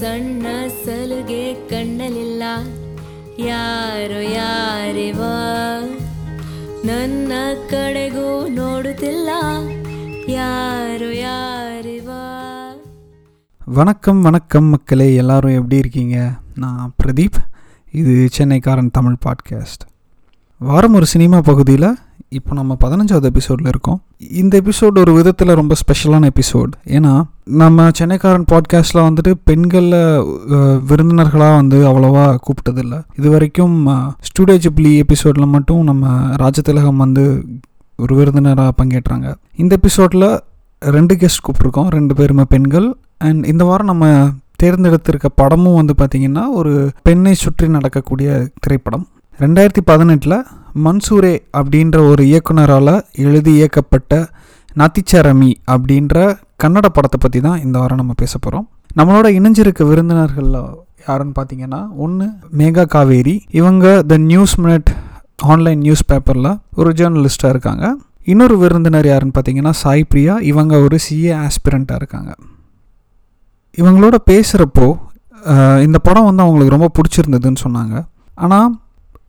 ಸಣ್ಣ ಸಲುಗೆ ಕಣ್ಣಲಿಲ್ಲ ಯಾರೋ ಯಾರಿವ ನನ್ನ ಕಡೆಗೂ ನೋಡುತ್ತಿಲ್ಲ ಯಾರೋ ಯಾರಿವ வணக்கம் வணக்கம் மக்களே எல்லாரும் எப்படி இருக்கீங்க நான் பிரதீப் இது சென்னைக்காரன் தமிழ் பாட்காஸ்ட் வாரம் ஒரு சினிமா பகுதியில் இப்போ நம்ம பதினஞ்சாவது எபிசோடில் இருக்கோம். இந்த எபிசோடு ஒரு விதத்தில் ரொம்ப ஸ்பெஷலான எபிசோட் ஏன்னா நம்ம சென்னைக்காரன் பாட்காஸ்ட்டில் வந்துட்டு பெண்களில் விருந்தினர்களாக வந்து அவ்வளோவா கூப்பிட்டதில்லை. இது வரைக்கும் ஸ்டூடியோ ஜிப்ளி எபிசோடில் மட்டும் நம்ம ராஜதிலகம் வந்து ஒரு விருந்தினராக பங்கேற்றாங்க. இந்த எபிசோடில் ரெண்டு கெஸ்ட் கூப்பிட்ருக்கோம் ரெண்டு பேருமே பெண்கள். அண்ட் இந்த வாரம் நம்ம தேர்ந்தெடுத்திருக்க படமும் வந்து பார்த்திங்கன்னா ஒரு பெண்ணை சுற்றி நடக்கக்கூடிய திரைப்படம். ரெண்டாயிரத்தி பதினெட்டில் மன்சூரே அப்படின்ற ஒரு இயக்குனரால் எழுதி இயக்கப்பட்ட நத்திச்சரமி அப்படின்ற கன்னட படத்தை பற்றி தான் இந்த வாரம் நம்ம பேச போகிறோம் நம்மளோட இணைஞ்சிருக்க விருந்தினர்களில் யாருன்னு பார்த்தீங்கன்னா ஒன்று மேகா காவேரி. இவங்க the news minute online news பேப்பரில் ஒரு ஜேர்னலிஸ்ட்டாக இருக்காங்க. இன்னொரு விருந்தினர் யாருன்னு பார்த்தீங்கன்னா சாய் பிரியா. இவங்க ஒரு சிஏ ஆஸ்பிரண்ட்டாக இருக்காங்க. இவங்களோட பேசுகிறப்போ இந்த படம் வந்து அவங்களுக்கு ரொம்ப பிடிச்சிருந்ததுன்னு சொன்னாங்க. ஆனால்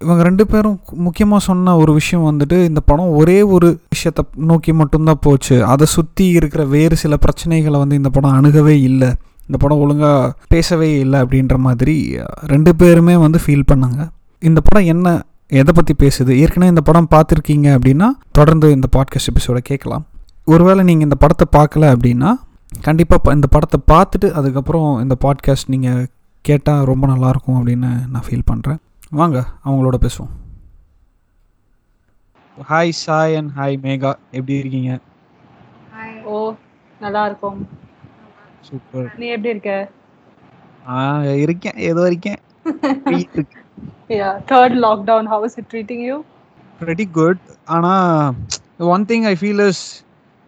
இவங்க ரெண்டு பேரும் முக்கியமாக சொன்ன ஒரு விஷயம் வந்துட்டு இந்த படம் ஒரே ஒரு விஷயத்தை நோக்கி மட்டும்தான் போச்சு. அதை சுற்றி இருக்கிற வேறு சில பிரச்சனைகளை வந்து இந்த படம் அணுகவே இல்லை. இந்த படம் ஒழுங்காக பேசவே இல்லை அப்படின்ற மாதிரி ரெண்டு பேருமே வந்து ஃபீல் பண்ணாங்க. இந்த படம் என்ன எதை பற்றி பேசுது? ஏற்கனவே இந்த படம் பார்த்துருக்கீங்க அப்படின்னா தொடர்ந்து இந்த பாட்காஸ்ட் எபிசோட கேட்கலாம். ஒருவேளை நீங்கள் இந்த படத்தை பார்க்கல அப்படின்னா கண்டிப்பாக இந்த படத்தை பார்த்துட்டு அதுக்கப்புறம் இந்த பாட்காஸ்ட் நீங்கள் கேட்டால் ரொம்ப நல்லாயிருக்கும் அப்படின்னு நான் ஃபீல் பண்ணுறேன் வாங்க அவங்களோட பேசுவோம். Hi Sai and hi Megha எப்படி இருக்கீங்க? ஓ நல்லா இருக்கும். சூப்பர் நீ எப்படி இருக்க? ஆ இருக்கேன். ஏதோ இருக்கேன். Yeah third lockdown how is it treating you very good ஆனால் one thing I feel is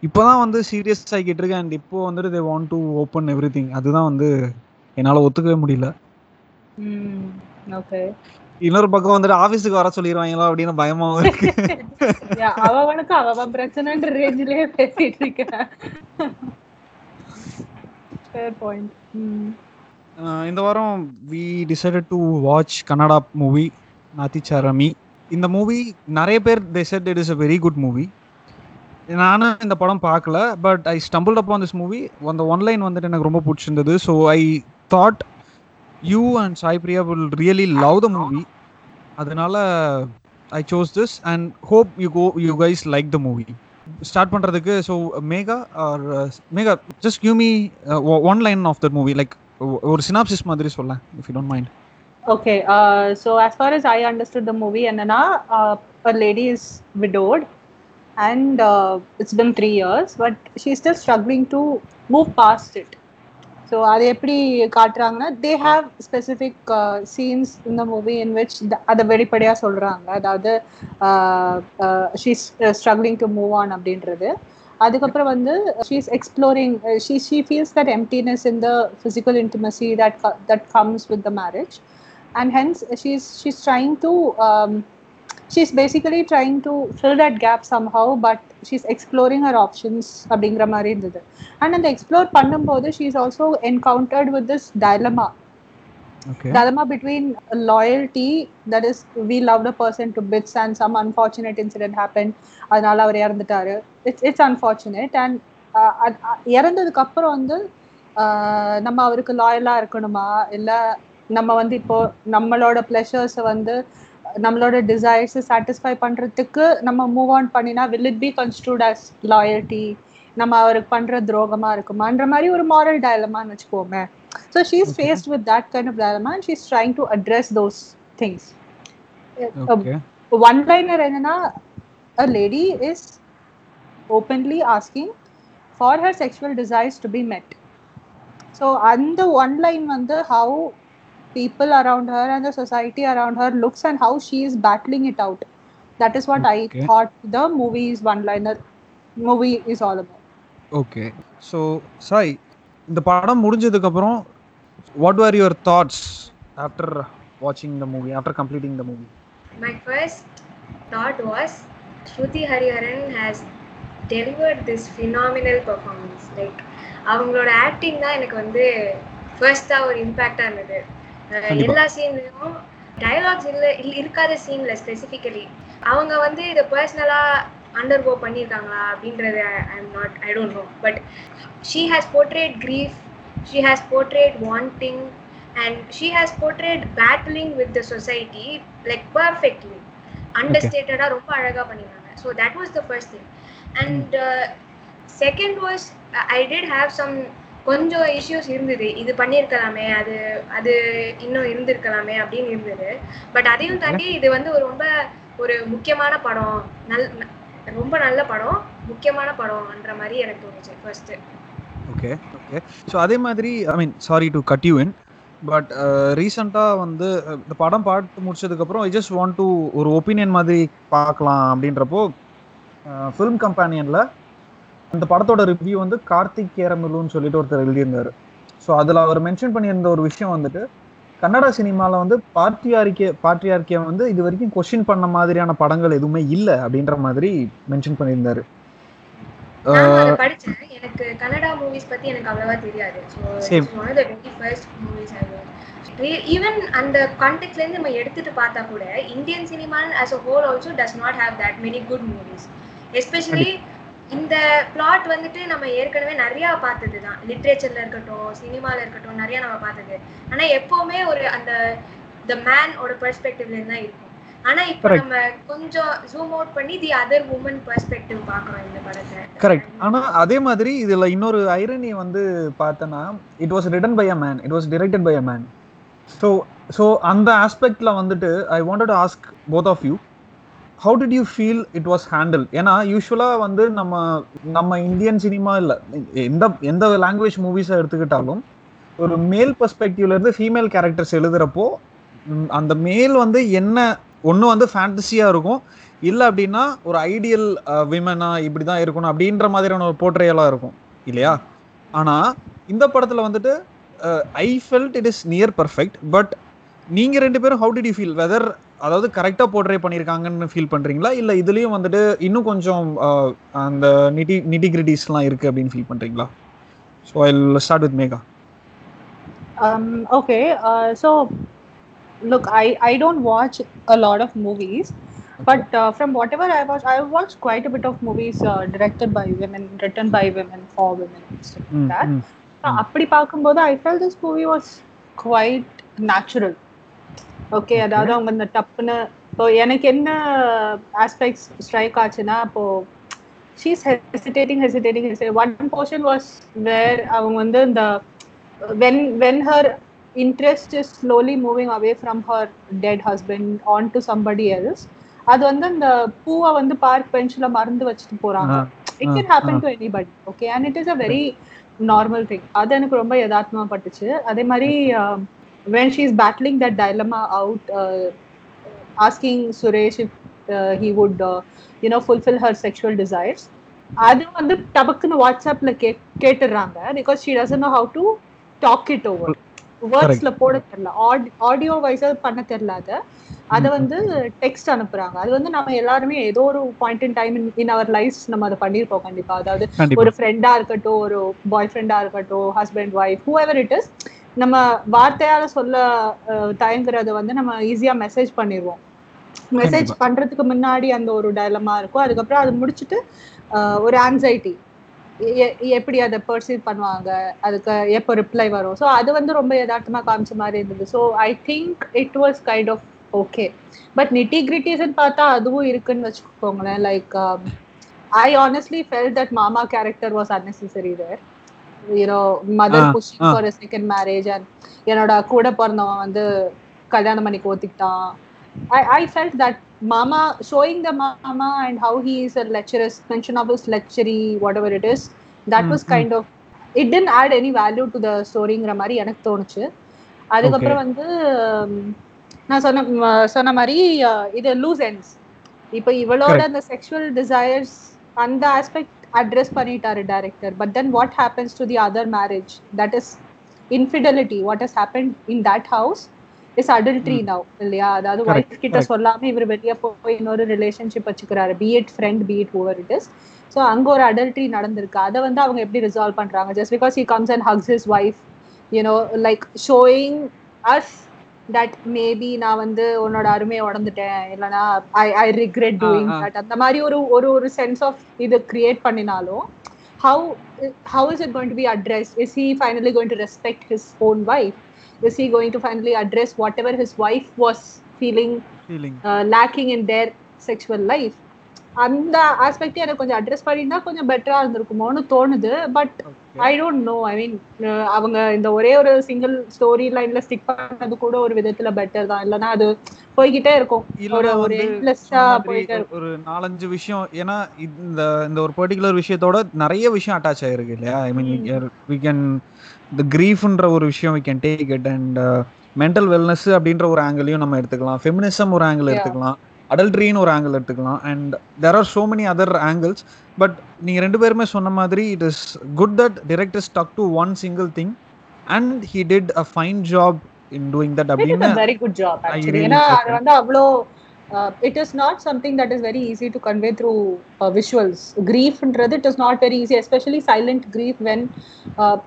இப்போ தான் வந்து சீரியஸ் ஆகிக்கிட்டு இருக்கேன். அண்ட் இப்போ வந்துட்டு they want to open everything அதுதான் வந்து என்னால் ஒத்துக்கவே முடியல. ம் ஓகே இன்னொரு பக்கம் வந்துட்டு ஆஃபீஸுக்கு வர சொல்லிடுவாங்களா அப்படின்னு பயமாவும் இருக்கு. அவனுக்கு அவ பிரச்சனைன்ற ரேஞ்சிலேயே பேசிட்டு இருக்கேன் இந்த வாரம் we decided to watch Kannada movie Nathicharami இந்த மூவி நிறைய பேர் they said it is a very good movie நானும் இந்த படம் பார்க்கல but I stumble upon this movie அந்த ஒன்லைன் வந்துட்டு எனக்கு ரொம்ப பிடிச்சிருந்தது. So I thought you and Sai Priya will really love the movie அதனால I chose this and hope you go you guys like the movie start பண்ணுறதுக்கு so Megha are Megha just give me one line of that movie like ஒரு synopsis மாதிரி சொல்ல if you don't mind Okay, uh, so as far as I understood the movie, Anana, uh, a lady is widowed and uh, it's been three years, but she's still struggling to move past it. So அது எப்படி காட்டுறாங்கன்னா they have specific scenes இந்த movie in which அதை வெளிப்படையாக சொல்கிறாங்க அதாவது she's struggling to move on அப்படின்றது. அதுக்கப்புறம் வந்து she's exploring she she feels that emptiness in the physical intimacy that that comes with the marriage and hence she's she's trying to um, she's basically trying to fill that gap somehow but she's exploring her options அப்படிங்கிற மாதிரி இருந்தது and அந்த explore பண்ணும்போது she's also encountered with this dilemma okay dilemma between loyalty that is we loved a person to bits and some unfortunate incident happened அதனால அவர் இறந்துட்டாரு it's it's unfortunate and இறந்ததுக்கு அப்புறம் வந்து uh, நம்ம அவருக்கு லாயலா இருக்கணுமா இல்ல நம்ம வந்து இப்போ நம்மளோட ப்ளஷர்ஸை வந்து நம்மளோட டிசைர்ஸை சாட்டிஸ்ஃபை பண்றதுக்கு நம்ம மூவ் ஆன் பண்ணினா will it be construed as loyalty நம்ம அவருக்கு பண்ற துரோகமா இருக்குமான்ற மாதிரி ஒரு மாரல் டயலமான்னு வச்சுக்கோமே. So she is. Faced with that kind of dilemma and she is trying to address those things one liner என்னன்னா a lady is openly asking for her sexual desires to be met. So அந்த one line வந்து how people around her and the society around her looks and how she is battling it out that is what Okay. i thought the movie's one liner movie is all about okay so Sai இந்த படம் முடிஞ்சதுக்கு அப்புறம் what are your thoughts after வாட்சிங் the movie after completing the movie My first thought was Shruti Hariharan has delivered this phenomenal performance. Like அவங்களோட acting தான் எனக்கு வந்து ஃபர்ஸ்டா ஒரு இம்பாக்டா இருந்தது. எல்லா சீன்லயும் டயலாக்ஸ் இல்ல இல்ல- இருக்காத சீன்ல ஸ்பெசிஃபிக்கலி அவங்க வந்து இதை பர்சனலா அண்டர் கோ பண்ணியிருக்காங்களா அப்படின்றது I am not I don't know but she has portrayed grief she has portrayed wanting and she has portrayed battling with the society like perfectly அண்டர்ஸ்டேட்டடா ரொம்ப அழகா பண்ணிருந்தாங்க so that was the first thing and second was I did have some கொஞ்சம் issues இருந்தது. இது பண்ணியிருக்கலாமே அது அது இன்னும் இருந்திருக்கலாமே அப்படின்னு இருந்தது. பட் அதையும் தாண்டி இது வந்து ஒரு ரொம்ப ஒரு முக்கியமான படம். நல் ரொம்ப நல்ல படம். முக்கியமான படம்ன்ற மாதிரி எனக்கு தோணுச்சு ஃபர்ஸ்ட் ஓகே ஓகே ஸோ அதே மாதிரி I mean sorry to cut you in but ரீசெண்டாக வந்து uh, இந்த படம் பார்த்து முடிச்சதுக்கப்புறம் ஐ ஜஸ்ட் வாண்ட் டு ஒரு ஒப்பீனியன் மாதிரி பார்க்கலாம் அப்படின்றப்போ uh, ஃபிலிம் கம்பேனியனில் அந்த படத்தோட ரிவ்யூ வந்து கார்த்திக் கேரமிலுன்னு சொல்லிட்டு ஒருத்தர் எழுதியிருந்தார். ஸோ அதில் அவர் மென்ஷன் பண்ணியிருந்த ஒரு விஷயம் வந்துட்டு கன்னட சினிமாவில் வந்து பார்ட்டியாரிக்கே பார்ட்டியார்க்கியை வந்து இது வரைக்கும் கொஷின் பண்ண மாதிரியான படங்கள் எதுவுமே இல்லை அப்படின்ற மாதிரி மென்ஷன் பண்ணியிருந்தாரு. எனக்கு கன்னடா மூவிஸ் பத்தி எனக்கு அவ்வளவா தெரியாது. மூவிஸ் ஈவன் அந்த கான்டெக்ட்ல இருந்து நம்ம எடுத்துட்டு பார்த்தா கூட Indian cinema as a whole also does not have that many good movies. Especially இந்த பிளாட் வந்துட்டு நம்ம ஏற்கனவே நிறைய பார்த்தது தான் லிட்ரேச்சர்ல இருக்கட்டும் சினிமால இருக்கட்டும் நிறைய நம்ம பார்த்தது. ஆனா எப்பவுமே ஒரு அந்த த மேன் ஓட பெர்ஸ்பெக்டிவ்ல இருந்து தான் இருக்கும். ஆனா இப்போ. நம்ம கொஞ்சம் ஜூம் அவுட் பண்ணி தி அதர் உமன் பெர்ஸ்பெக்டிவ் பார்க்கறோம் இந்த படத்தை கரெக்ட் ஆனா அதே மாதிரி இதுல இன்னொரு ஐரணி வந்து பார்த்தனா it was written by a man it was directed by a man so so அந்த ஆஸ்பெக்ட்ல வந்துட்டு I wanted ask both of you how did you feel it was handle ஏன்னா யூஸ்வலாக வந்து நம்ம நம்ம இந்தியன் சினிமா இல்லை எந்த எந்த லாங்குவேஜ் மூவிஸை எடுத்துக்கிட்டாலும் ஒரு மேல் பெர்ஸ்பெக்டிவ்லேருந்து ஃபீமேல் கேரக்டர்ஸ் எழுதுகிறப்போ அந்த மேல் வந்து என்ன ஒன்று வந்து ஃபேண்டசியாக இருக்கும். இல்லை அப்படின்னா ஒரு ஐடியல் விமனா இப்படி தான் இருக்கணும் அப்படின்ற மாதிரியான ஒரு போர்ட்ரேயலாக இருக்கும் இல்லையா? ஆனால் இந்த படத்தில் வந்துட்டு I felt it is near perfect but நீங்கள் ரெண்டு பேரும் how did you feel whether அதாவது கரெக்டாக போர்ட்ரே பண்ணியிருக்காங்கன்னு ஃபீல் பண்ணுறீங்களா இல்லை இதுலேயும் வந்துட்டு இன்னும் கொஞ்சம் அந்த நிட்டி நிட்டிகிரிட்டிஸ்லாம் இருக்குது அப்படின்னு ஃபீல் பண்ணுறீங்களா so I start with Megha Um, uh, so look, I, I don't watch a lot of movies, but uh, from whatever I watch, I watched quite a bit of movies uh, directed by women, written by women, for women, and stuff like that. So, அப்படி பார்க்கும்போது I felt this movie was quite natural okay அதாவது அவங்க இந்த டப்புன்னு இப்போ எனக்கு என்ன aspects strike ஆச்சுன்னா இப்போ she's hesitating hesitating one portion was where அவங்க வந்து இந்த when when her interest is slowly moving away from her dead husband on to somebody else அது வந்து அந்த பூவை வந்து பார்க் பெஞ்ச்ல மறந்து வச்சுட்டு போறாங்க. It can happen to anybody okay and it is a very normal thing அது எனக்கு ரொம்ப யதார்த்தமா பட்டுச்சு. அதே மாதிரி when she is battling that dilemma out asking Suresh if he would you know fulfil her sexual desires அது வந்து டபக்குன்னு வாட்ஸ்அப்ல கே கேட்டுடுறாங்க because she doesn't know how to talk it over வேர்ட்ஸ்ல போட தெரியல. ஆடியோ வைஸா பண்ண தெரியல அதை. அதை வந்து டெக்ஸ்ட் அனுப்புறாங்க. அது வந்து நம்ம எல்லாருமே ஏதோ ஒரு point in time in our life நம்ம அதை பண்ணியிருப்போம் கண்டிப்பா. அதாவது ஒரு ஃப்ரெண்டா இருக்கட்டும் ஒரு பாய் ஃப்ரெண்டா இருக்கட்டும் husband wife whoever it is நம்ம வார்த்தையால சொல்ல தயங்குறத வந்து நம்ம ஈஸியா மெசேஜ் பண்ணிடுவோம் மெசேஜ். பண்றதுக்கு முன்னாடி அந்த ஒரு டயலமா இருக்கும். அதுக்கப்புறம் அது முடிச்சுட்டு ஒரு ஆன்சைட்டி எப்படி அதை பர்சீவ் பண்ணுவாங்க? அதுக்கு எப்போ ரிப்ளை வரும்? ஸோ அது வந்து ரொம்ப யதார்த்தமா காமிச்ச மாதிரி இருந்தது. So I think it was kind of okay but nitty கிரிட்டிஸ்ன்னு பார்த்தா அதுவும் இருக்குன்னு வச்சுக்கோங்களேன். Like I honestly felt that மாமா character was unnecessary there. You know mother pushing. For second marriage and என்னோட கூட பிறந்தவன் வந்து கல்யாணம் பண்ணி கோத்திக்கிட்டான் I felt that Mama showing the Mama and how he is a lecherous mention of his lechery, whatever it is, that was Mm, mm. kind of it didn't add any value to the storyங்கிற மாதிரி எனக்கு தோணுச்சு அதுக்கப்புறம் வந்து நான் சொன்ன சொன்ன மாதிரி இது லூஸ் எண்ட்ஸ் இப்போ இவளோட. அந்த செக்ஷுவல் டிசைர்ஸ் அந்த ஆஸ்பெக்ட் அட்ரஸ் பண்ணிட்டாரு director but then what happens to the other marriage that is infidelity what has happen in that house is adultery now இல்லையா? அதாவது ஒய்ஃப் கிட்ட. சொல்லாம இவர் வெளியே போய் இன்னொரு ரிலேஷன்ஷிப் வச்சுக்கிறாரு. Be it friend be it over it is so அங்க ஒரு அடல்ட்ரி நடந்திருக்கு. அதை வந்து அவங்க எப்படி ரிசால்வ் பண்றாங்க? Just because he comes and hugs his wife you know like showing that maybe நான் வந்து உன்னோட அருமையை உடந்துட்டேன் இல்லைன்னா I I regret doing. That அந்த மாதிரி ஒரு ஒரு ஒரு சென்ஸ் ஆஃப் இது கிரியேட் பண்ணினாலும் how how is it going to be addressed is he finally going to respect his own wife is he going to finally address whatever his wife was feeling feeling uh, lacking in their sexual life அந்த aspect எனக்கு கொஞ்சம் address பண்ணியிருந்தா கொஞ்சம் பெட்டரா இருந்திருக்குமோன்னு தோணுது. But I don't know I mean அவங்க இந்த ஒரே ஒரு சிங்கிள் ஸ்டோரி லைன்ல ஸ்டிக் பண்ணது கூட ஒரு விதத்துல பெட்டர் தான். இல்லைன்னா அது போய்கிட்டே இருக்கும். ஒரு ஒரு போயிட்டே இருக்கும். நாலஞ்சு விஷயம் ஏன்னா இந்த இந்த ஒரு பர்டிகுலர் விஷயத்தோட நிறைய விஷயம் அட்டாச் ஆயிருக்கு இல்லையா? ஐ மீன் வி கேன் இந்த கிரீஃப்ன்ற ஒரு விஷயம் we can take it and mental wellness அப்படின்ற ஒரு ஆங்கிளையும் நம்ம எடுத்துக்கலாம். ஃபெமினிசம் ஒரு ஆங்கிள். எடுத்துக்கலாம். அடல்ட்ரின்னு ஒரு ஆங்கிள் எடுத்துக்கலாம். And there are so many other angles but நீங்க ரெண்டு பேருமே சொன்ன மாதிரி it is good that director stuck to one single thing and he did a fine job in doing that is அப்படின்னு வெரி குட் ஜாப் ஏன்னா அது. வந்து அவ்வளோ it is not something that is very easy to convey through visuals கிரீஃப்ன்றது it is not very easy especially silent grief when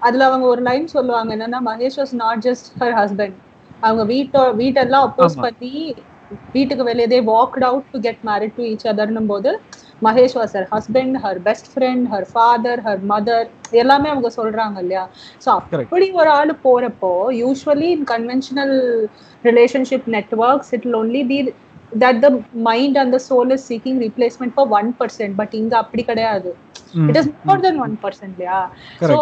அதுல அவங்க ஒரு line சொல்லுவாங்க என்னன்னா Mahesh was not just her husband அவங்க வீட்டோ வீட்டெல்லாம் அப்போஸ். பண்ணி வீட்டுக்கு வெளியே they walked out to get married to each அதர்னும் போது Mahesh was her husband her best friend her father her mother எல்லாமே அவங்க சொல்றாங்க இல்லையா ஸோ. அப்படி ஒரு ஆள் போறப்போ usually in conventional relationship networks it only be that the mind and the soul is seeking replacement for one percent but இங்க அப்படி கிடையாது it is more than one percent இல்லையா ஸோ.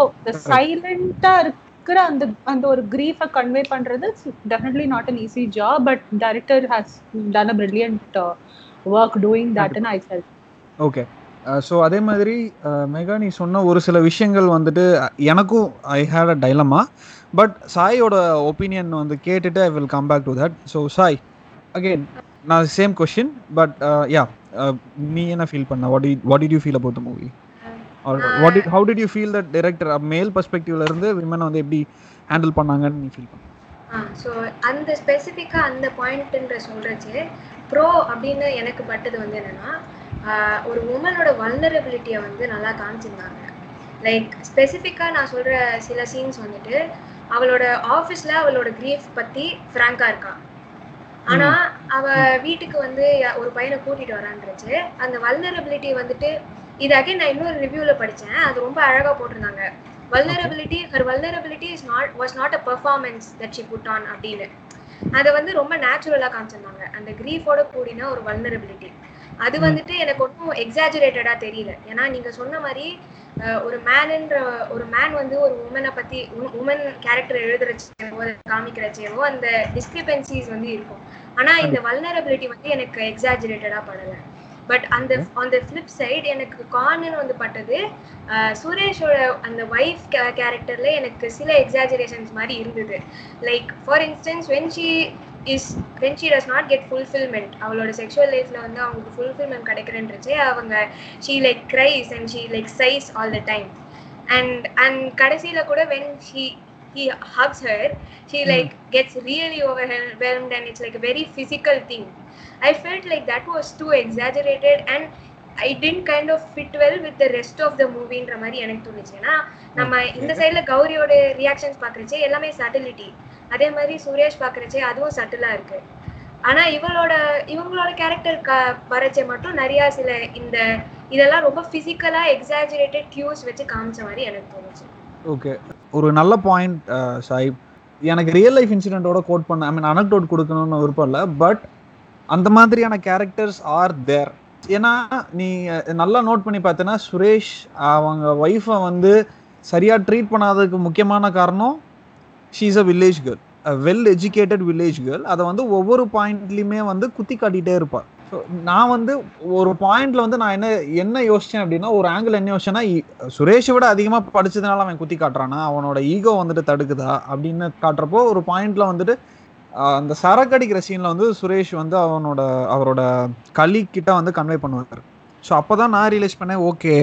சைலண்டா இருக்கிற அந்த அந்த ஒரு கிரீஃபை கன்வே பண்றது definitely not an easy job but director has done a brilliant work doing that and I felt okay so அதே மாதிரி அஹ், மெகா நீ சொன்ன ஒரு சில விஷயங்கள் வந்துட்டு எனக்கும் I had a dilemma but சாயோட opinion வந்து கேட்டுட்டு I will come back to that so Sai again நான் சேம் கொஷின் பட் யா நீ என்ன ஃபீல் பண்ண? What what did you feel about the movie what did how did you feel that director male பர்ஸ்பெக்டிவ்ல இருந்து விமனை வந்து எப்படி handle பண்ணாங்கன்னு நீ ஃபீல் பண்ண? ஸோ அந்த ஸ்பெசிஃபிக்காக அந்த பாயிண்ட்ன்ற சொல்கிறச்சு ப்ரோ அப்படின்னு எனக்கு பட்டது வந்து என்னன்னா ஒரு உமனோட வல்னரபிலிட்டியை வந்து நல்லா காமிச்சிருந்தாங்க. லைக் ஸ்பெசிஃபிக்காக நான் சொல்கிற சில சீன்ஸ் வந்துட்டு அவளோட ஆஃபீஸில் அவளோட கிரீஃப் பற்றி ஃப்ராங்காக இருக்கா. ஆனா அவ வீட்டுக்கு வந்து ஒரு பையனை கூட்டிட்டு வரான்றச்சு அந்த வல்னரபிலிட்டி வந்துட்டு இது அகைன் நான் இன்னொரு ரிவ்யூல படிச்சேன். அது ரொம்ப அழகா போட்டிருந்தாங்க. Vulnerability her vulnerability is not was not a performance that she put on அப்படின்னு. அதை வந்து ரொம்ப நேச்சுரலா காமிச்சிருந்தாங்க. அந்த கிரீஃபோட கூடின ஒரு வல்னரபிலிட்டி அது வந்துட்டு எனக்கு ஒன்றும் எக்ஸாஜுரேட்டடா தெரியல. ஏன்னா நீங்க சொன்ன மாதிரி ஒரு மேனுன்ற ஒரு மேன் வந்து ஒரு உமனை பத்தி உமன் கேரக்டர் எழுதுறச்சேவோ காமிக்கிறச்சேவோ அந்த டிஸ்கிரிபன்சிஸ் வந்து இருக்கும். ஆனா இந்த வல்னரபிலிட்டி வந்து எனக்கு எக்ஸாஜுரேட்டடா படல. பட் அந்த ஆன் த ஃபிளிப் சைடு எனக்கு கான்னு வந்து பட்டது சுரேஷோட அந்த ஒய்ஃப் கேரக்டர்ல எனக்கு சில எக்ஸாஜுரேஷன்ஸ் மாதிரி இருந்தது. Like for instance when she is when she does not get fulfilment அவளோட செக்ஷுவல் லைஃப்ல வந்து அவங்களுக்கு ஃபுல்ஃபில்மெண்ட் கிடைக்கிறன்றச்சே அவங்க she like cries and she like sighs all the time and and கடைசியில கூட when she he hugs her. She like gets really overwhelmed and it's like a very physical thing. I felt like that was too exaggerated and i didn't kind of fit well with the rest of the movieன்ற மாதிரி எனக்கு தோணுச்சு. ஏன்னா நம்ம இந்த சைடுல கௌரியோட reactions பாக்குறச்சே எல்லாமே சட்டிலிட்டி அதே மாதிரி சுரேஷ் பாக்குறச்சே அதுவும் சட்டிலா இருக்கு. ஆனா இவளோட இவங்களோட கேரக்டர் க வரச்சே மட்டும் நிறைய சில இந்த இதெல்லாம் ரொம்ப பிசிக்கலா எக்ஸாஜுரேட்டட் கியூஸ் வச்சு காமிச்ச மாதிரி எனக்கு தோணுச்சு. ஓகே ஒரு நல்ல பாயிண்ட் சாஹிப் எனக்கு ரியல் லைஃப் இன்சிடென்ட்டோட கோட் பண்ண ஐ மீன் அனக்டோட் கொடுக்கணும்னு விருப்பம் இல்லை பட் அந்த மாதிரியான கேரக்டர்ஸ் ஆர் தேர் ஏன்னா நீ நல்லா நோட் பண்ணி பார்த்தீங்கன்னா சுரேஷ் அவங்க ஒய்ஃபை வந்து சரியாக ட்ரீட் பண்ணாததுக்கு முக்கியமான காரணம் she's a village girl well educated village girl அதை வந்து ஒவ்வொரு பாயிண்ட்லையுமே வந்து குத்தி காட்டிகிட்டே இருப்பாள் ஸோ நான் வந்து ஒரு பாயிண்ட்ல வந்து நான் என்ன என்ன யோசிச்சேன் அப்படின்னா ஒரு ஆங்கிள் என்ன யோசிச்சேன்னா சுரேஷை விட அதிகமாக படிச்சதுனால அவன் குத்தி காட்டுறானா அவனோட ஈகோ வந்துட்டு தடுக்குதா அப்படின்னு காட்டுறப்போ ஒரு பாயிண்ட்ல வந்துட்டு அந்த சரக்கு அடிக்கிற சீன்ல வந்து சுரேஷ் வந்து அவனோட அவரோட கலி கிட்ட வந்து கன்வே பண்ணுவார் ஸோ அப்போதான் நான் ரியலைஸ் பண்ணேன் ஓகே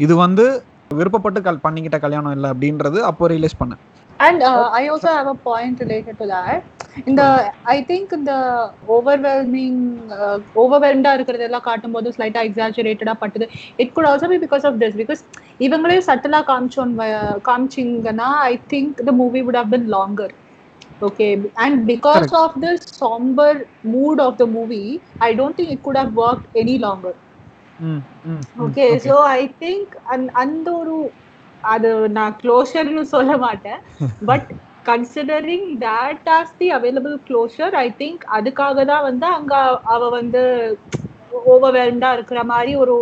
இது வந்து விருப்பப்பட்டு கல் பண்ணிக்கிட்ட கல்யாணம் இல்லை அப்படின்றது அப்போ ரியலைஸ் பண்ணேன் uh, I also have a point related to that. இந்த ஐ திங்க் இந்த ஓவர்வெல்மிங் ஓவர்வெல்ம்டா இருக்கிறதெல்லாம் காட்டும்போது ஸ்லைட்டா எக்ஸாஜுரேட்டடா பட்டுது. It could also be because of this because இவங்களே சட்டலா காமிச்சோன் காமிச்சிங்கன்னா I think the movie would have been longer okay and because Correct. of the somber mood of the movie i don't think it could have worked any longer. ம், ம், ம், okay so I think அந்த ஒரு அது நான் க்ளோஷர்னு சொல்ல மாட்டேன். But considering that as the available closure I think அதுக்காக தான் வந்து அங்க அவ வந்து ஓவர்வெல்ம்டா இருக்கிற மாதிரி ஒரு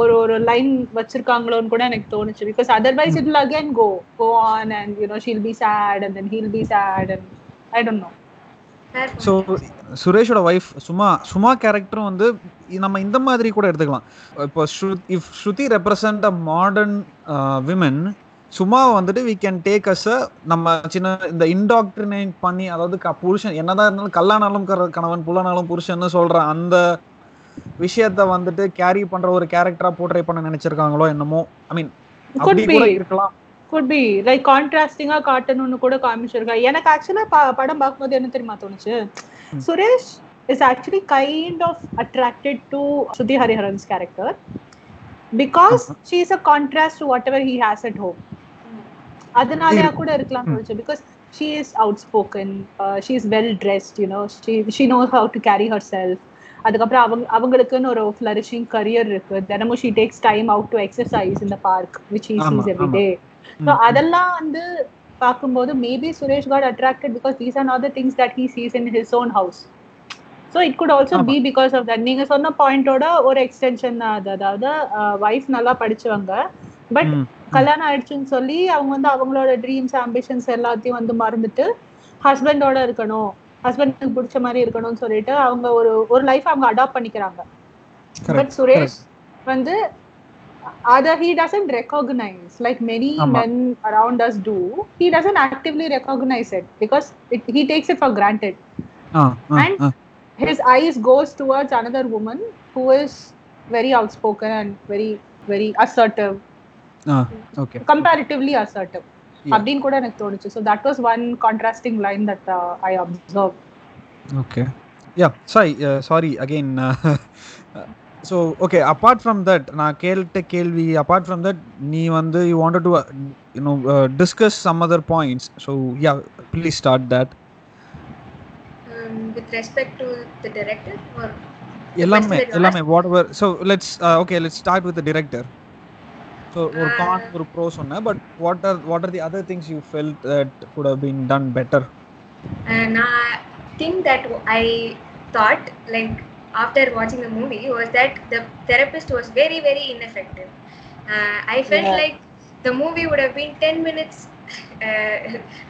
ஒரு ஒரு லைன் வச்சிருக்காங்களோன்னு கூட எனக்கு தோணுச்சு. Because otherwise it again go go on and you know she'll be sad and then he'll be sad and I don't know so சுரேஷோட wife Suma Suma கேரக்டரும் வந்து நம்ம இந்த மாதிரி கூட எடுத்துக்கலாம். இப்போ if Shruti represent a modern women சும்மா வந்துட்டு வி கேன் டேக் அஸ் நம்ம சின்ன இந்த இன்டாக்ட்ரினேட் பண்ணி அதாவது புருஷன் என்னதான் இருந்தாலும் கல்லானாலும் கணவன் புள்ளனாலும் புருஷன்னு சொல்ற அந்த விஷயத்த வந்துட்டு கேரி பண்ற ஒரு கேரக்டரா போர்ட்ரே பண்ண நினைச்சிருக்காங்களோ என்னமோ. ஐ மீன் அப்படி be. கூட இருக்கலாம் குட் பி லைக் கான்ட்ராஸ்டிங்கா காட்டணும்னு கூட காமிச்சிருக்கா. எனக்கு ஆக்சுவலா படம் பார்க்கும்போது என்ன தெரியுமா தோணுச்சு? Suresh is actually kind of attracted to Shruti Hariharan's character because she is a contrast to whatever he has at home அதனாலயா கூட இருக்கலாம் because she is outspoken she is well dressed you know she she knows how to carry herself அதுக்கப்புறம் அவங்க அவங்களுக்குன்னு ஒரு flourishing career இருக்கு. தினமும் she takes time out to exercise இந்த park which sees every. Day so அதெல்லாம் வந்து பார்க்கும்போது maybe Suresh got attracted because these are not the things that he sees in his own house so it could also. Be because of that நீங்க சொன்ன பாயிண்டோட ஒரு extension தான் அது. அதாவது wife நல்லா படிச்சவங்க. பட் கல்யாணம் ஆயிடுச்சுன்னு சொல்லி அவங்க வந்து அவங்களோட ட்ரீம்ஸ் ஆம்பிஷன்ஸ் எல்லாத்தையும் வந்து மறந்துட்டு ஹஸ்பண்டோட இருக்கணும் ஹஸ்பண்டுக்கு பிடிச்ச மாதிரி இருக்கணும்னு சொல்லிட்டு அவங்க ஒரு ஒரு லைஃப் அவங்க அடாப்ட் பண்ணிக்கிறாங்க பட் சுரேஷ் வந்து other he doesn't recognize like many ஆமா. men around us do he doesn't actively recognize it because it, he takes it for granted ah, ah, and- ah. his eyes goes towards another woman who is very outspoken and very very assertive ah, okay. comparatively assertive Yeah. அப்படின்னு கூட எனக்கு தோணுச்சு so that was one contrasting line that uh, i observed Okay. Yeah, sorry, uh, sorry again. Uh, so, okay, apart from that, நான் கேட்ட கேள்வி apart from that, நீ வந்து you wanted to, uh, you know, uh, discuss some other points. So, yeah, please start that. Um, with respect to the director or எல்லாமே question that you எல்லாமே whatever. So, let's, uh, okay, let's start with the director. So, ஒரு Uh, con ஒரு pro சொன்னேன் but what are what are the other things you felt that could have been done better? And I think that I thought, like, after watching the movie, was that the therapist was very, very ineffective. Uh, I felt Yeah. like the movie would have been 10 minutes uh,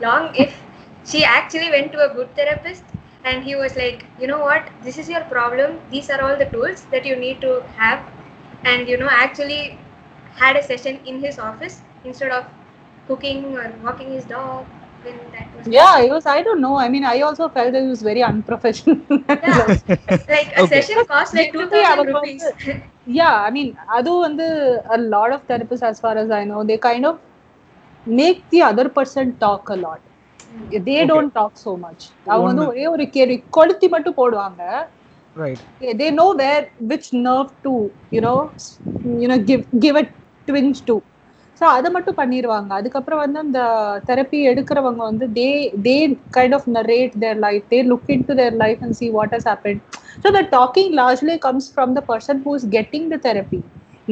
long if she actually went to a good therapist and he was like, you know what, this is your problem, these are all the tools that you need to have, and you know, actually had a session in his office instead of cooking or walking his dog when that was yeah it was i don't know i mean i also felt that it was very unprofessional Yeah. like a Okay. session costs like Basically, 2000 அவங்க rupees yeah i mean அதுவும் வந்து a lot of therapists as far as i know they kind of make the other person talk a lot they Okay. don't talk so much அவங்க வந்து. ஒரே ஒரு கேள்வி கொளுத்தி மட்டும் போடுவாங்க Right. they know where which nerve to you know s- you know give give twinge to so அதை மட்டும் பண்ணிடுவாங்க அதுக்கப்புறம் வந்து அந்த தெரப்பி எடுக்கிறவங்க வந்து they they kind of narrate their life they look into their life and see what has happen so the talking largely comes from the person who is getting the therapy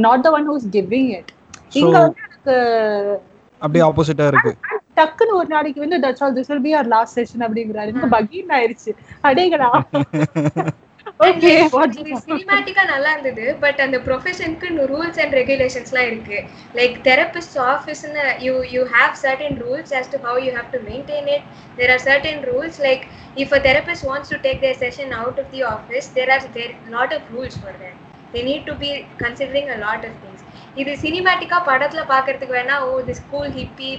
not the one who is giving it இங்க வந்து எனக்கு அப்படியே ஆப்போசிட்டா இருக்கு. டக்குன்னு ஒரு நாளைக்கு வந்து that's all this will be our last session அப்படிங்கிறாரு. எனக்கு பகீன் ஆயிருச்சு. அடேங்கடா. ஓகே இது சினிமேட்டிக்கா நல்லா இருந்தது பட் அந்த ப்ரொஃபஷனுக்கு ரூல்ஸ் அண்ட் ரெகுலேஷன்ஸ்லாம் இருக்கு like therapist ஆஃபீஸ்னு you you have certain rules as to how you have to maintain it there are certain rules like if a therapist wants to take their session out of the office there are there lot of rules for that they need to be considering a lot of things இது சினிமேட்டிக்கா படத்துல பாக்குறதுக்கு வேணா ஓ this cool hippie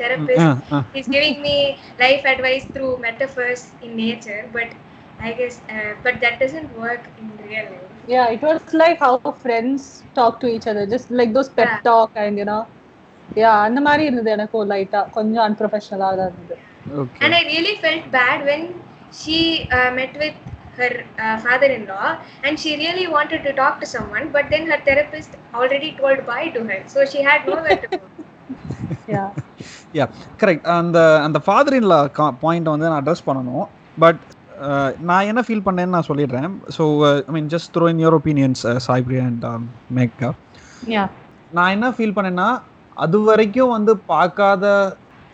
therapist ah, ah. he's giving me life advice through metaphors in nature but i guess uh, but that doesn't work in real life Yeah, it was like how friends talk to each other, just like those pep Yeah. talk and you know. Yeah, அந்த மாதிரி இருந்தது எனக்கு லைட்டா கொஞ்சம் அன்ப்ரொஃபஷனலா தான் இருந்தது okay And I really felt bad when she uh, met with her uh, father-in-law and she really wanted to talk to someone, but then her therapist already told bye to her, so she had nowhere to go. Yeah. Yeah correct அந்த அந்த father in-law point வந்து நான் address பண்ணணும் but நான் என்ன feel பண்ணேன்னு நான் சொல்லிடுறேன். So I mean just throw in your opinions சாய்ப்ரி and Megha Yeah. நான் என்ன ஃபீல் பண்ணேன்னா அது வரைக்கும் வந்து பார்க்காத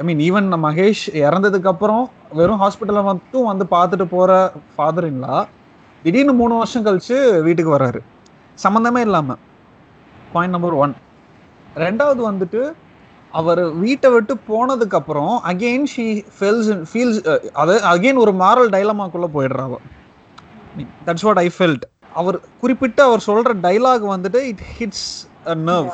ஐ மீன் ஈவன் மகேஷ் இறந்ததுக்கு அப்புறம் வெறும் ஹாஸ்பிட்டலில் மட்டும் வந்து பார்த்துட்டு போகிற ஃபாதர் இன்லா திடீர்னு மூணு வருஷம் கழிச்சு வீட்டுக்கு வர்றாரு. சம்மந்தமே இல்லாமல் பாயிண்ட் நம்பர் ஒன் ரெண்டாவது வந்துட்டு அவர் வீட்டை விட்டு போனதுக்கு அப்புறம் அகெயின் ஷீ ஃபெல்ஸ் ஃபீல்ஸ் அது அகெயின் ஒரு மாரல் டைலமாக்குள்ள போயிடுறா அவ. தட்ஸ் வாட் ஐ ஃபெல்ட் அவர் குறிப்பிட்டு அவர் சொல்ற டைலாக் வந்துட்டு it hits a nerve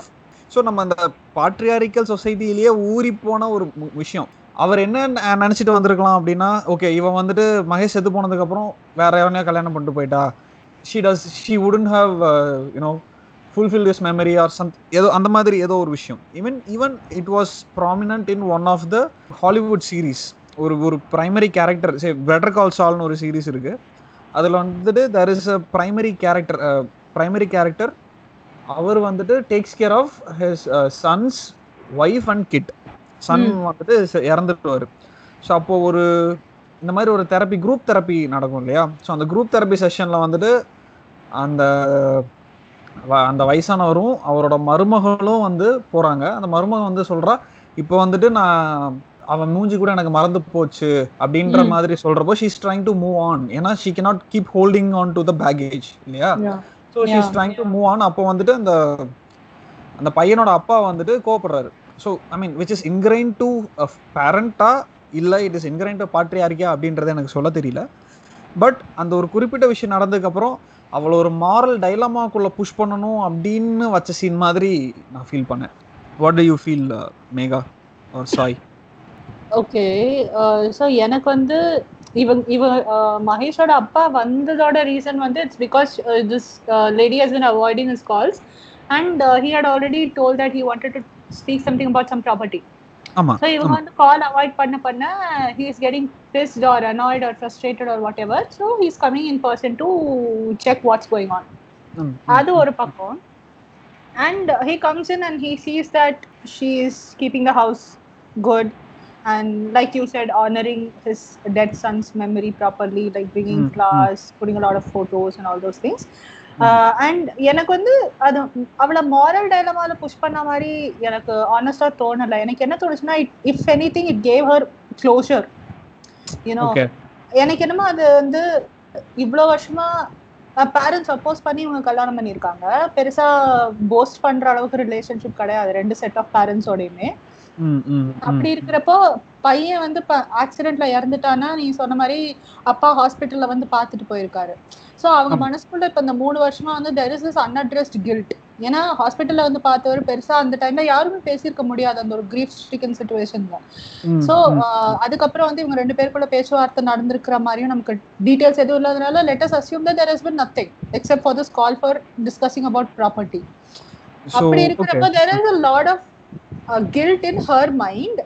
so நம்ம அந்த பாட்ரியாரிக்கல் சொசைட்டிலேயே ஊறி போன ஒரு விஷயம். அவர் என்ன நினைச்சிட்டு வந்திருக்கலாம் அப்படின்னா ஓகே இவன் வந்துட்டு மகேஷ் செத்து போனதுக்கு அப்புறம் வேற எவனையோ கல்யாணம் பண்ணிட்டு போயிட்டா. She does she wouldn't have you know fulfil this memory or some ஏதோ அந்த மாதிரி ஏதோ ஒரு விஷயம். Even even it was prominent in one of the Hollywood series ஒரு ஒரு பிரைமரி கேரக்டர் சரி பெட்டர் கால் சால்னு ஒரு சீரீஸ் இருக்கு. அதில் வந்துட்டு there is a primary character primary character அவர் வந்துட்டு takes care of his sons wife and kid son வந்துட்டு செ- இறந்துடுவார். ஸோ அப்போ ஒரு இந்த மாதிரி ஒரு தெரப்பி குரூப் தெரப்பி நடக்கும் இல்லையா? ஸோ அந்த குரூப் தெரப்பி செஷனில் வந்துட்டு அந்த அந்த வயசானவரும் அவரோட மருமகளும் வந்து போறாங்க. அந்த மருமகன் வந்து சொல்றா இப்போ வந்துட்டு நான் அவன் மூஞ்சி கூட எனக்கு மறந்து போச்சு அப்படின்ற. மாதிரி சொல்றப்போ she's trying to move on ஏன்னா she cannot keep holding on to the baggage இல்லையா. So she's. Trying to move on அப்போ வந்துட்டு அந்த அந்த பையனோட அப்பா வந்துட்டு கோவப்படுறாரு. So I mean which is ingrain to பேரண்டா இல்லை இட் இஸ் இன்கிரைன் டு பாட்ரியாரிக்கா அப்படின்றது எனக்கு சொல்ல தெரியல. பட் அந்த ஒரு குறிப்பிட்ட விஷயம் நடந்ததுக்கப்புறம் அவளை ஒரு மாரல் டைலமாக்குள்ள புஷ் பண்ணணும் அப்படின்னு வச்ச சீன் மாதிரி நான் ஃபீல் பண்ணேன். What do you feel Megha or Sai okay so எனக்கு வந்து இவன் இவன் மகேஷோட அப்பா வந்ததோட ரீசன் வந்து it's because this lady has been avoiding is calls and he had already told that he wanted to speak something about some property ஆமா so இவங்க வந்து கால் அவாய்ட் பண்ண பண்ண he is getting pissed or annoyed or frustrated or whatever so he is coming in person to check what's going on hmm, hmm, அது ஒரு பக்கம் and uh, he comes in and he sees that she is keeping the house good and like you said honoring his dead son's memory properly like bringing Mm, mm. flowers putting a lot of photos and எனக்கு வந்து அது அவளை moral டைலமால push பண்ண மாதிரி எனக்கு ஆனஸ்டா தோணல. எனக்கு என்ன தோணுச்சுன்னா if anything it gave her closure you know எனக்கு என்னமோ அது வந்து இவ்வளோ வருஷமா பேரண்ட்ஸ் அப்போஸ் பண்ணி இவங்க கல்யாணம் பண்ணியிருக்காங்க. பெருசா போஸ்ட் பண்ற அளவுக்கு ரிலேஷன்ஷிப் கிடையாது. ரெண்டு செட் ஆஃப் பேரண்ட்ஸோடையுமே அப்படி இருக்கிறப்போ பையன் வந்து ஆக்சிடென்ட்ல இறந்துட்டானா நீ சொன்ன மாதிரி அப்பா ஹாஸ்பிட்டல்ல வந்து பார்த்துட்டு போயிருக்காரு. ஸோ அவங்க. மனசுக்குள்ள இப்ப இந்த மூணு வருஷமா வந்து there is is unaddressed guilt ஏன்னா ஹாஸ்பிட்டல்ல வந்து பார்த்தவர் பெருசா அந்த டைம்ல யாருமே பேசியிருக்க முடியாது அந்த ஒரு கிரீஃப் ஸ்டிக்கன் சுச்சுவேஷன்ல சோ அதுக்கப்புறம் வந்து இவங்க ரெண்டு பேருக்குள்ள பேச்சுவார்த்தை நடந்திருக்கிற மாதிரியும் நமக்கு டீடைல்ஸ் எதுவும் இல்லாதனால let's assume that there has been nothing except for this call for discussing about property அப்படி இருக்கிறப்ப there is a lot of guilt in her mind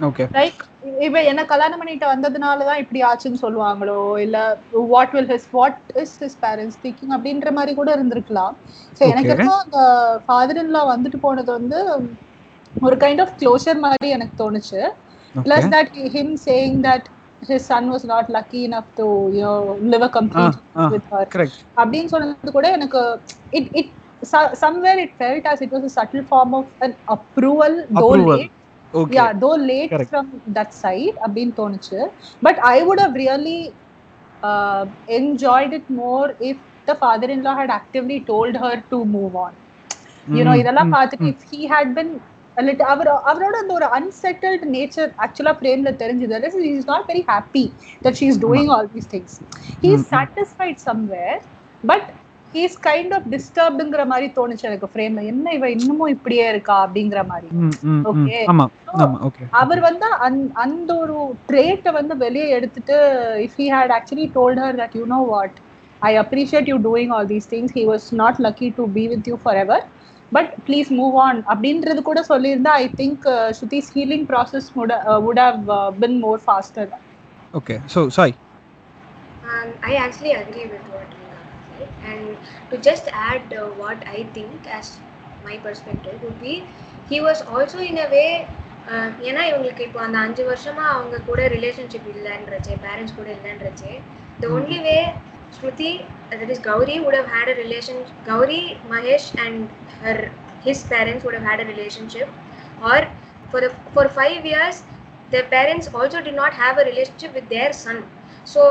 okay. Like இவ என்ன கல்யாணம் பண்ணிட்டு வந்ததுனால தான் இப்படி ஆச்சுன்னு சொல்லுவாங்களோ இல்ல what will his what is his parents thinking அப்படின்ற மாதிரி கூட இருந்திருக்கலாம் ஸோ எனக்கு Okay. என்னமோ அந்த ஃபாதர் இன்லா வந்துட்டு போனது வந்து ஒரு கைண்ட் ஆஃப் க்ளோஷர் மாதிரி எனக்கு தோணுச்சு Okay. plus that he- him saying that his son was not lucky enough to you know live a complete Ah, ah. life with her Correct. அப்படின்னு சொன்னது கூட எனக்கு it It somewhere it felt as it was a subtle form of an approval though Approval. late Okay. yeah though late Correct. from that side அப்படின்னு தோணுச்சு but i would have really uh, enjoyed it more if the father-in-law had actively told her to move on you know ம், இதெல்லாம் ம், பார்த்துட்டு ம். if he had been a little அவர் அவரோட அந்த ஒரு அன்செட்டில்டு நேச்சர் ஆக்சுவலா பிரேம்ல தெரிஞ்சது he is not very happy that she is doing all these things he is ம், ம். is kind of disturbedங்கிற மாதிரி தோணுச்சு எனக்கு ஃப்ரேம்ல என்ன இவ இன்னமும் இப்படியே இருக்கா அப்படிங்கிற மாதிரி. ஓகே அவர் வந்து அந்த- ஒரு ட்ரேட்டை வந்து வெளியே எடுத்துட்டு if he had actually told her that you know what I appreciate you doing all these things he was not lucky to be with you forever but please move on அப்படின்றது கூட சொல்லியிருந்தா I think Shruti's healing process would have been more faster okay so Sai Um, I actually agree with what Rina said. And to just add uh, what I think as my perspective would be, he was also in a way, uh, ஏன்னா இவங்களுக்கு இப்போ அந்த அஞ்சு வருஷமா அவங்க கூட relationship இல்லைன்றச்சே parents கூட இல்லைன்றச்சே the only way Shruti that is Gauri would have had a relation Gauri Mahesh and her his parents would have had a relationship or for the for five years their parents also did not have a relationship with their son so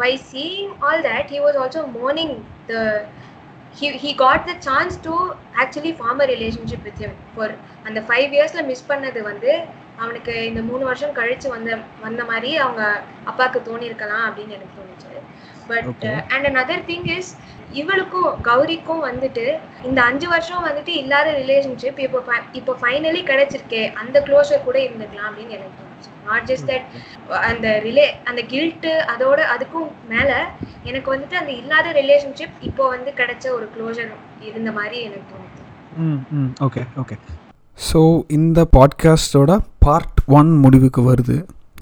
by seeing all that he was also mourning the he, he got the chance to actually form a relationship with him. For அந்த five இயர்ஸ்ல miss பண்ணது வந்து அவனுக்கு இந்த மூணு வருஷம் கழிச்சு வந்த வந்த மாதிரி அவங்க அப்பாவுக்கு தோணியிருக்கலாம் அப்படின்னு எனக்கு தோணுச்சு. But. And another thing is இவளுக்கும் கௌரிக்கும் வந்துட்டு இந்த அஞ்சு வருஷம் வந்துட்டு இல்லாத ரிலேஷன்ஷிப் இப்போ இப்போ ஃபைனலி கிடைச்சிருக்கே அந்த க்ளோஷர் கூட இருந்துக்கலாம் அப்படின்னு எனக்கு நாட் ஜஸ்ட் தட் அந்த ரிலே அந்த கில்ட்டு அதோட அதுக்கும் மேல எனக்கு வந்துட்டு அந்த இல்லாத ரிலேஷன்ஷிப் இப்போ வந்து கிடைச்ச ஒரு க்ளோஷர் இருந்த மாதிரி எனக்கு தோணுது. ம் ம் ஓகே ஓகே ஸோ இந்த பாட்காஸ்டோட பார்ட் ஒன் முடிவுக்கு வருது.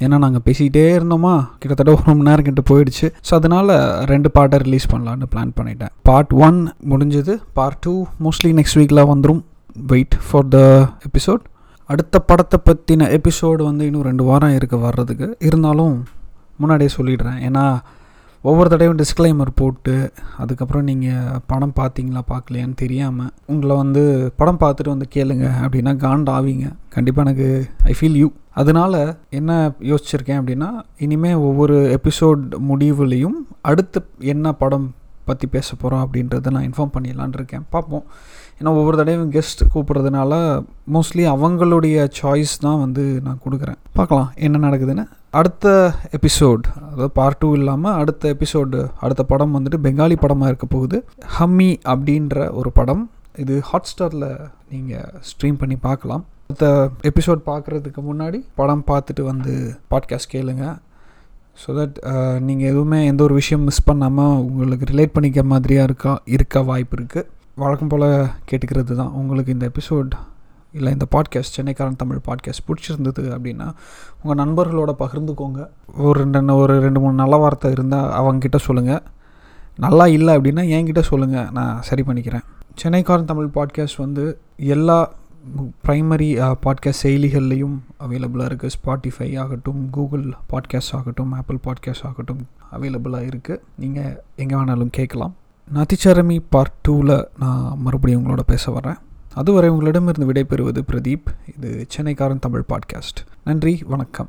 ஏன்னா நாங்கள் பேசிக்கிட்டே இருந்தோமா? கிட்டத்தட்ட ஒரு மணி நேரம் கிட்ட போயிடுச்சு. ஸோ அதனால் ரெண்டு பார்ட்டை ரிலீஸ் பண்ணலான்னு பிளான் பண்ணிட்டேன். பார்ட் ஒன் முடிஞ்சது. பார்ட் டூ மோஸ்ட்லி நெக்ஸ்ட் வீக்கில் வந்துடும் வெயிட் ஃபார் த எபிசோட் அடுத்த படத்தை பற்றின எபிசோடு வந்து இன்னும் ரெண்டு வாரம் இருக்குது வர்றதுக்கு. இருந்தாலும் முன்னாடியே சொல்லிடுறேன். ஏன்னா ஒவ்வொரு தடவையும் டிஸ்க்ளைமர் போட்டு அதுக்கப்புறம் நீங்கள் படம் பார்த்தீங்களா பார்க்கலையான்னு தெரியாமல் உங்களை வந்து படம் பார்த்துட்டு வந்து கேளுங்க அப்படின்னா காண்ட் ஆவீங்க. கண்டிப்பாக எனக்கு ஐ ஃபீல் யூ அதனால என்ன யோசிச்சிருக்கேன் அப்படின்னா இனிமேல் ஒவ்வொரு எபிசோட் முடிவுலேயும் அடுத்து என்ன படம் பற்றி பேச போகிறோம் அப்படின்றத நான் இன்ஃபார்ம் பண்ணிடலான் இருக்கேன். பார்ப்போம். ஏன்னா ஒவ்வொரு தடவையும் கெஸ்ட் கூப்பிட்றதுனால மோஸ்ட்லி அவங்களுடைய சாய்ஸ் தான் வந்து நான் கொடுக்குறேன். பார்க்கலாம் என்ன நடக்குதுன்னு. அடுத்த எபிசோட் அதாவது பார்ட் டூ இல்லாமல் அடுத்த எபிசோடு அடுத்த படம் வந்துட்டு பெங்காலி படமாக இருக்க போகுது. ஹம்மி அப்படின்ற ஒரு படம். இது ஹாட்ஸ்டாரில் நீங்கள் ஸ்ட்ரீம் பண்ணி பார்க்கலாம். அடுத்த எபிசோட் பார்க்குறதுக்கு முன்னாடி படம் பார்த்துட்டு வந்து பாட்காஸ்ட் கேளுங்க. ஸோ தட் நீங்கள் எதுவுமே எந்த ஒரு விஷயம் மிஸ் பண்ணாமல் உங்களுக்கு ரிலேட் பண்ணிக்க மாதிரியாக இருக்கா இருக்க வாய்ப்பு இருக்குது வழக்கம் போல் கேட்டுக்கிறது தான் உங்களுக்கு இந்த எபிசோட் இல்லை இந்த பாட்காஸ்ட் சென்னைக்காரன் தமிழ் பாட்காஸ்ட் பிடிச்சிருந்தது அப்படின்னா உங்கள் நண்பர்களோட பகிர்ந்துக்கோங்க. ஒரு ரெண்டு ஒரு ரெண்டு மூணு நல்ல வார்த்தை இருந்தால் அவங்கக்கிட்ட சொல்லுங்கள் நல்லா இல்லை அப்படின்னா என்கிட்ட சொல்லுங்கள் நான் சரி பண்ணிக்கிறேன். சென்னைக்காரன் தமிழ் பாட்காஸ்ட் வந்து எல்லா ப்ரைமரி பாட்காஸ்ட் செயலிகள்லேயும் அவைலபிளாக இருக்குது ஸ்பாட்டிஃபை ஆகட்டும் கூகுள் பாட்காஸ்ட் ஆகட்டும் ஆப்பிள் பாட்காஸ்ட் ஆகட்டும் அவைலபிளாக இருக்குது நீங்கள் எங்கே வேணாலும் கேட்கலாம். நதிச்சரமி பார்ட் டூவில் நான் மறுபடியும் உங்களோட பேச வரேன் அதுவரை உங்களிடமிருந்து விடைபெறுவது பிரதீப். இது சென்னைக்காரன் தமிழ் பாட்காஸ்ட் நன்றி வணக்கம்.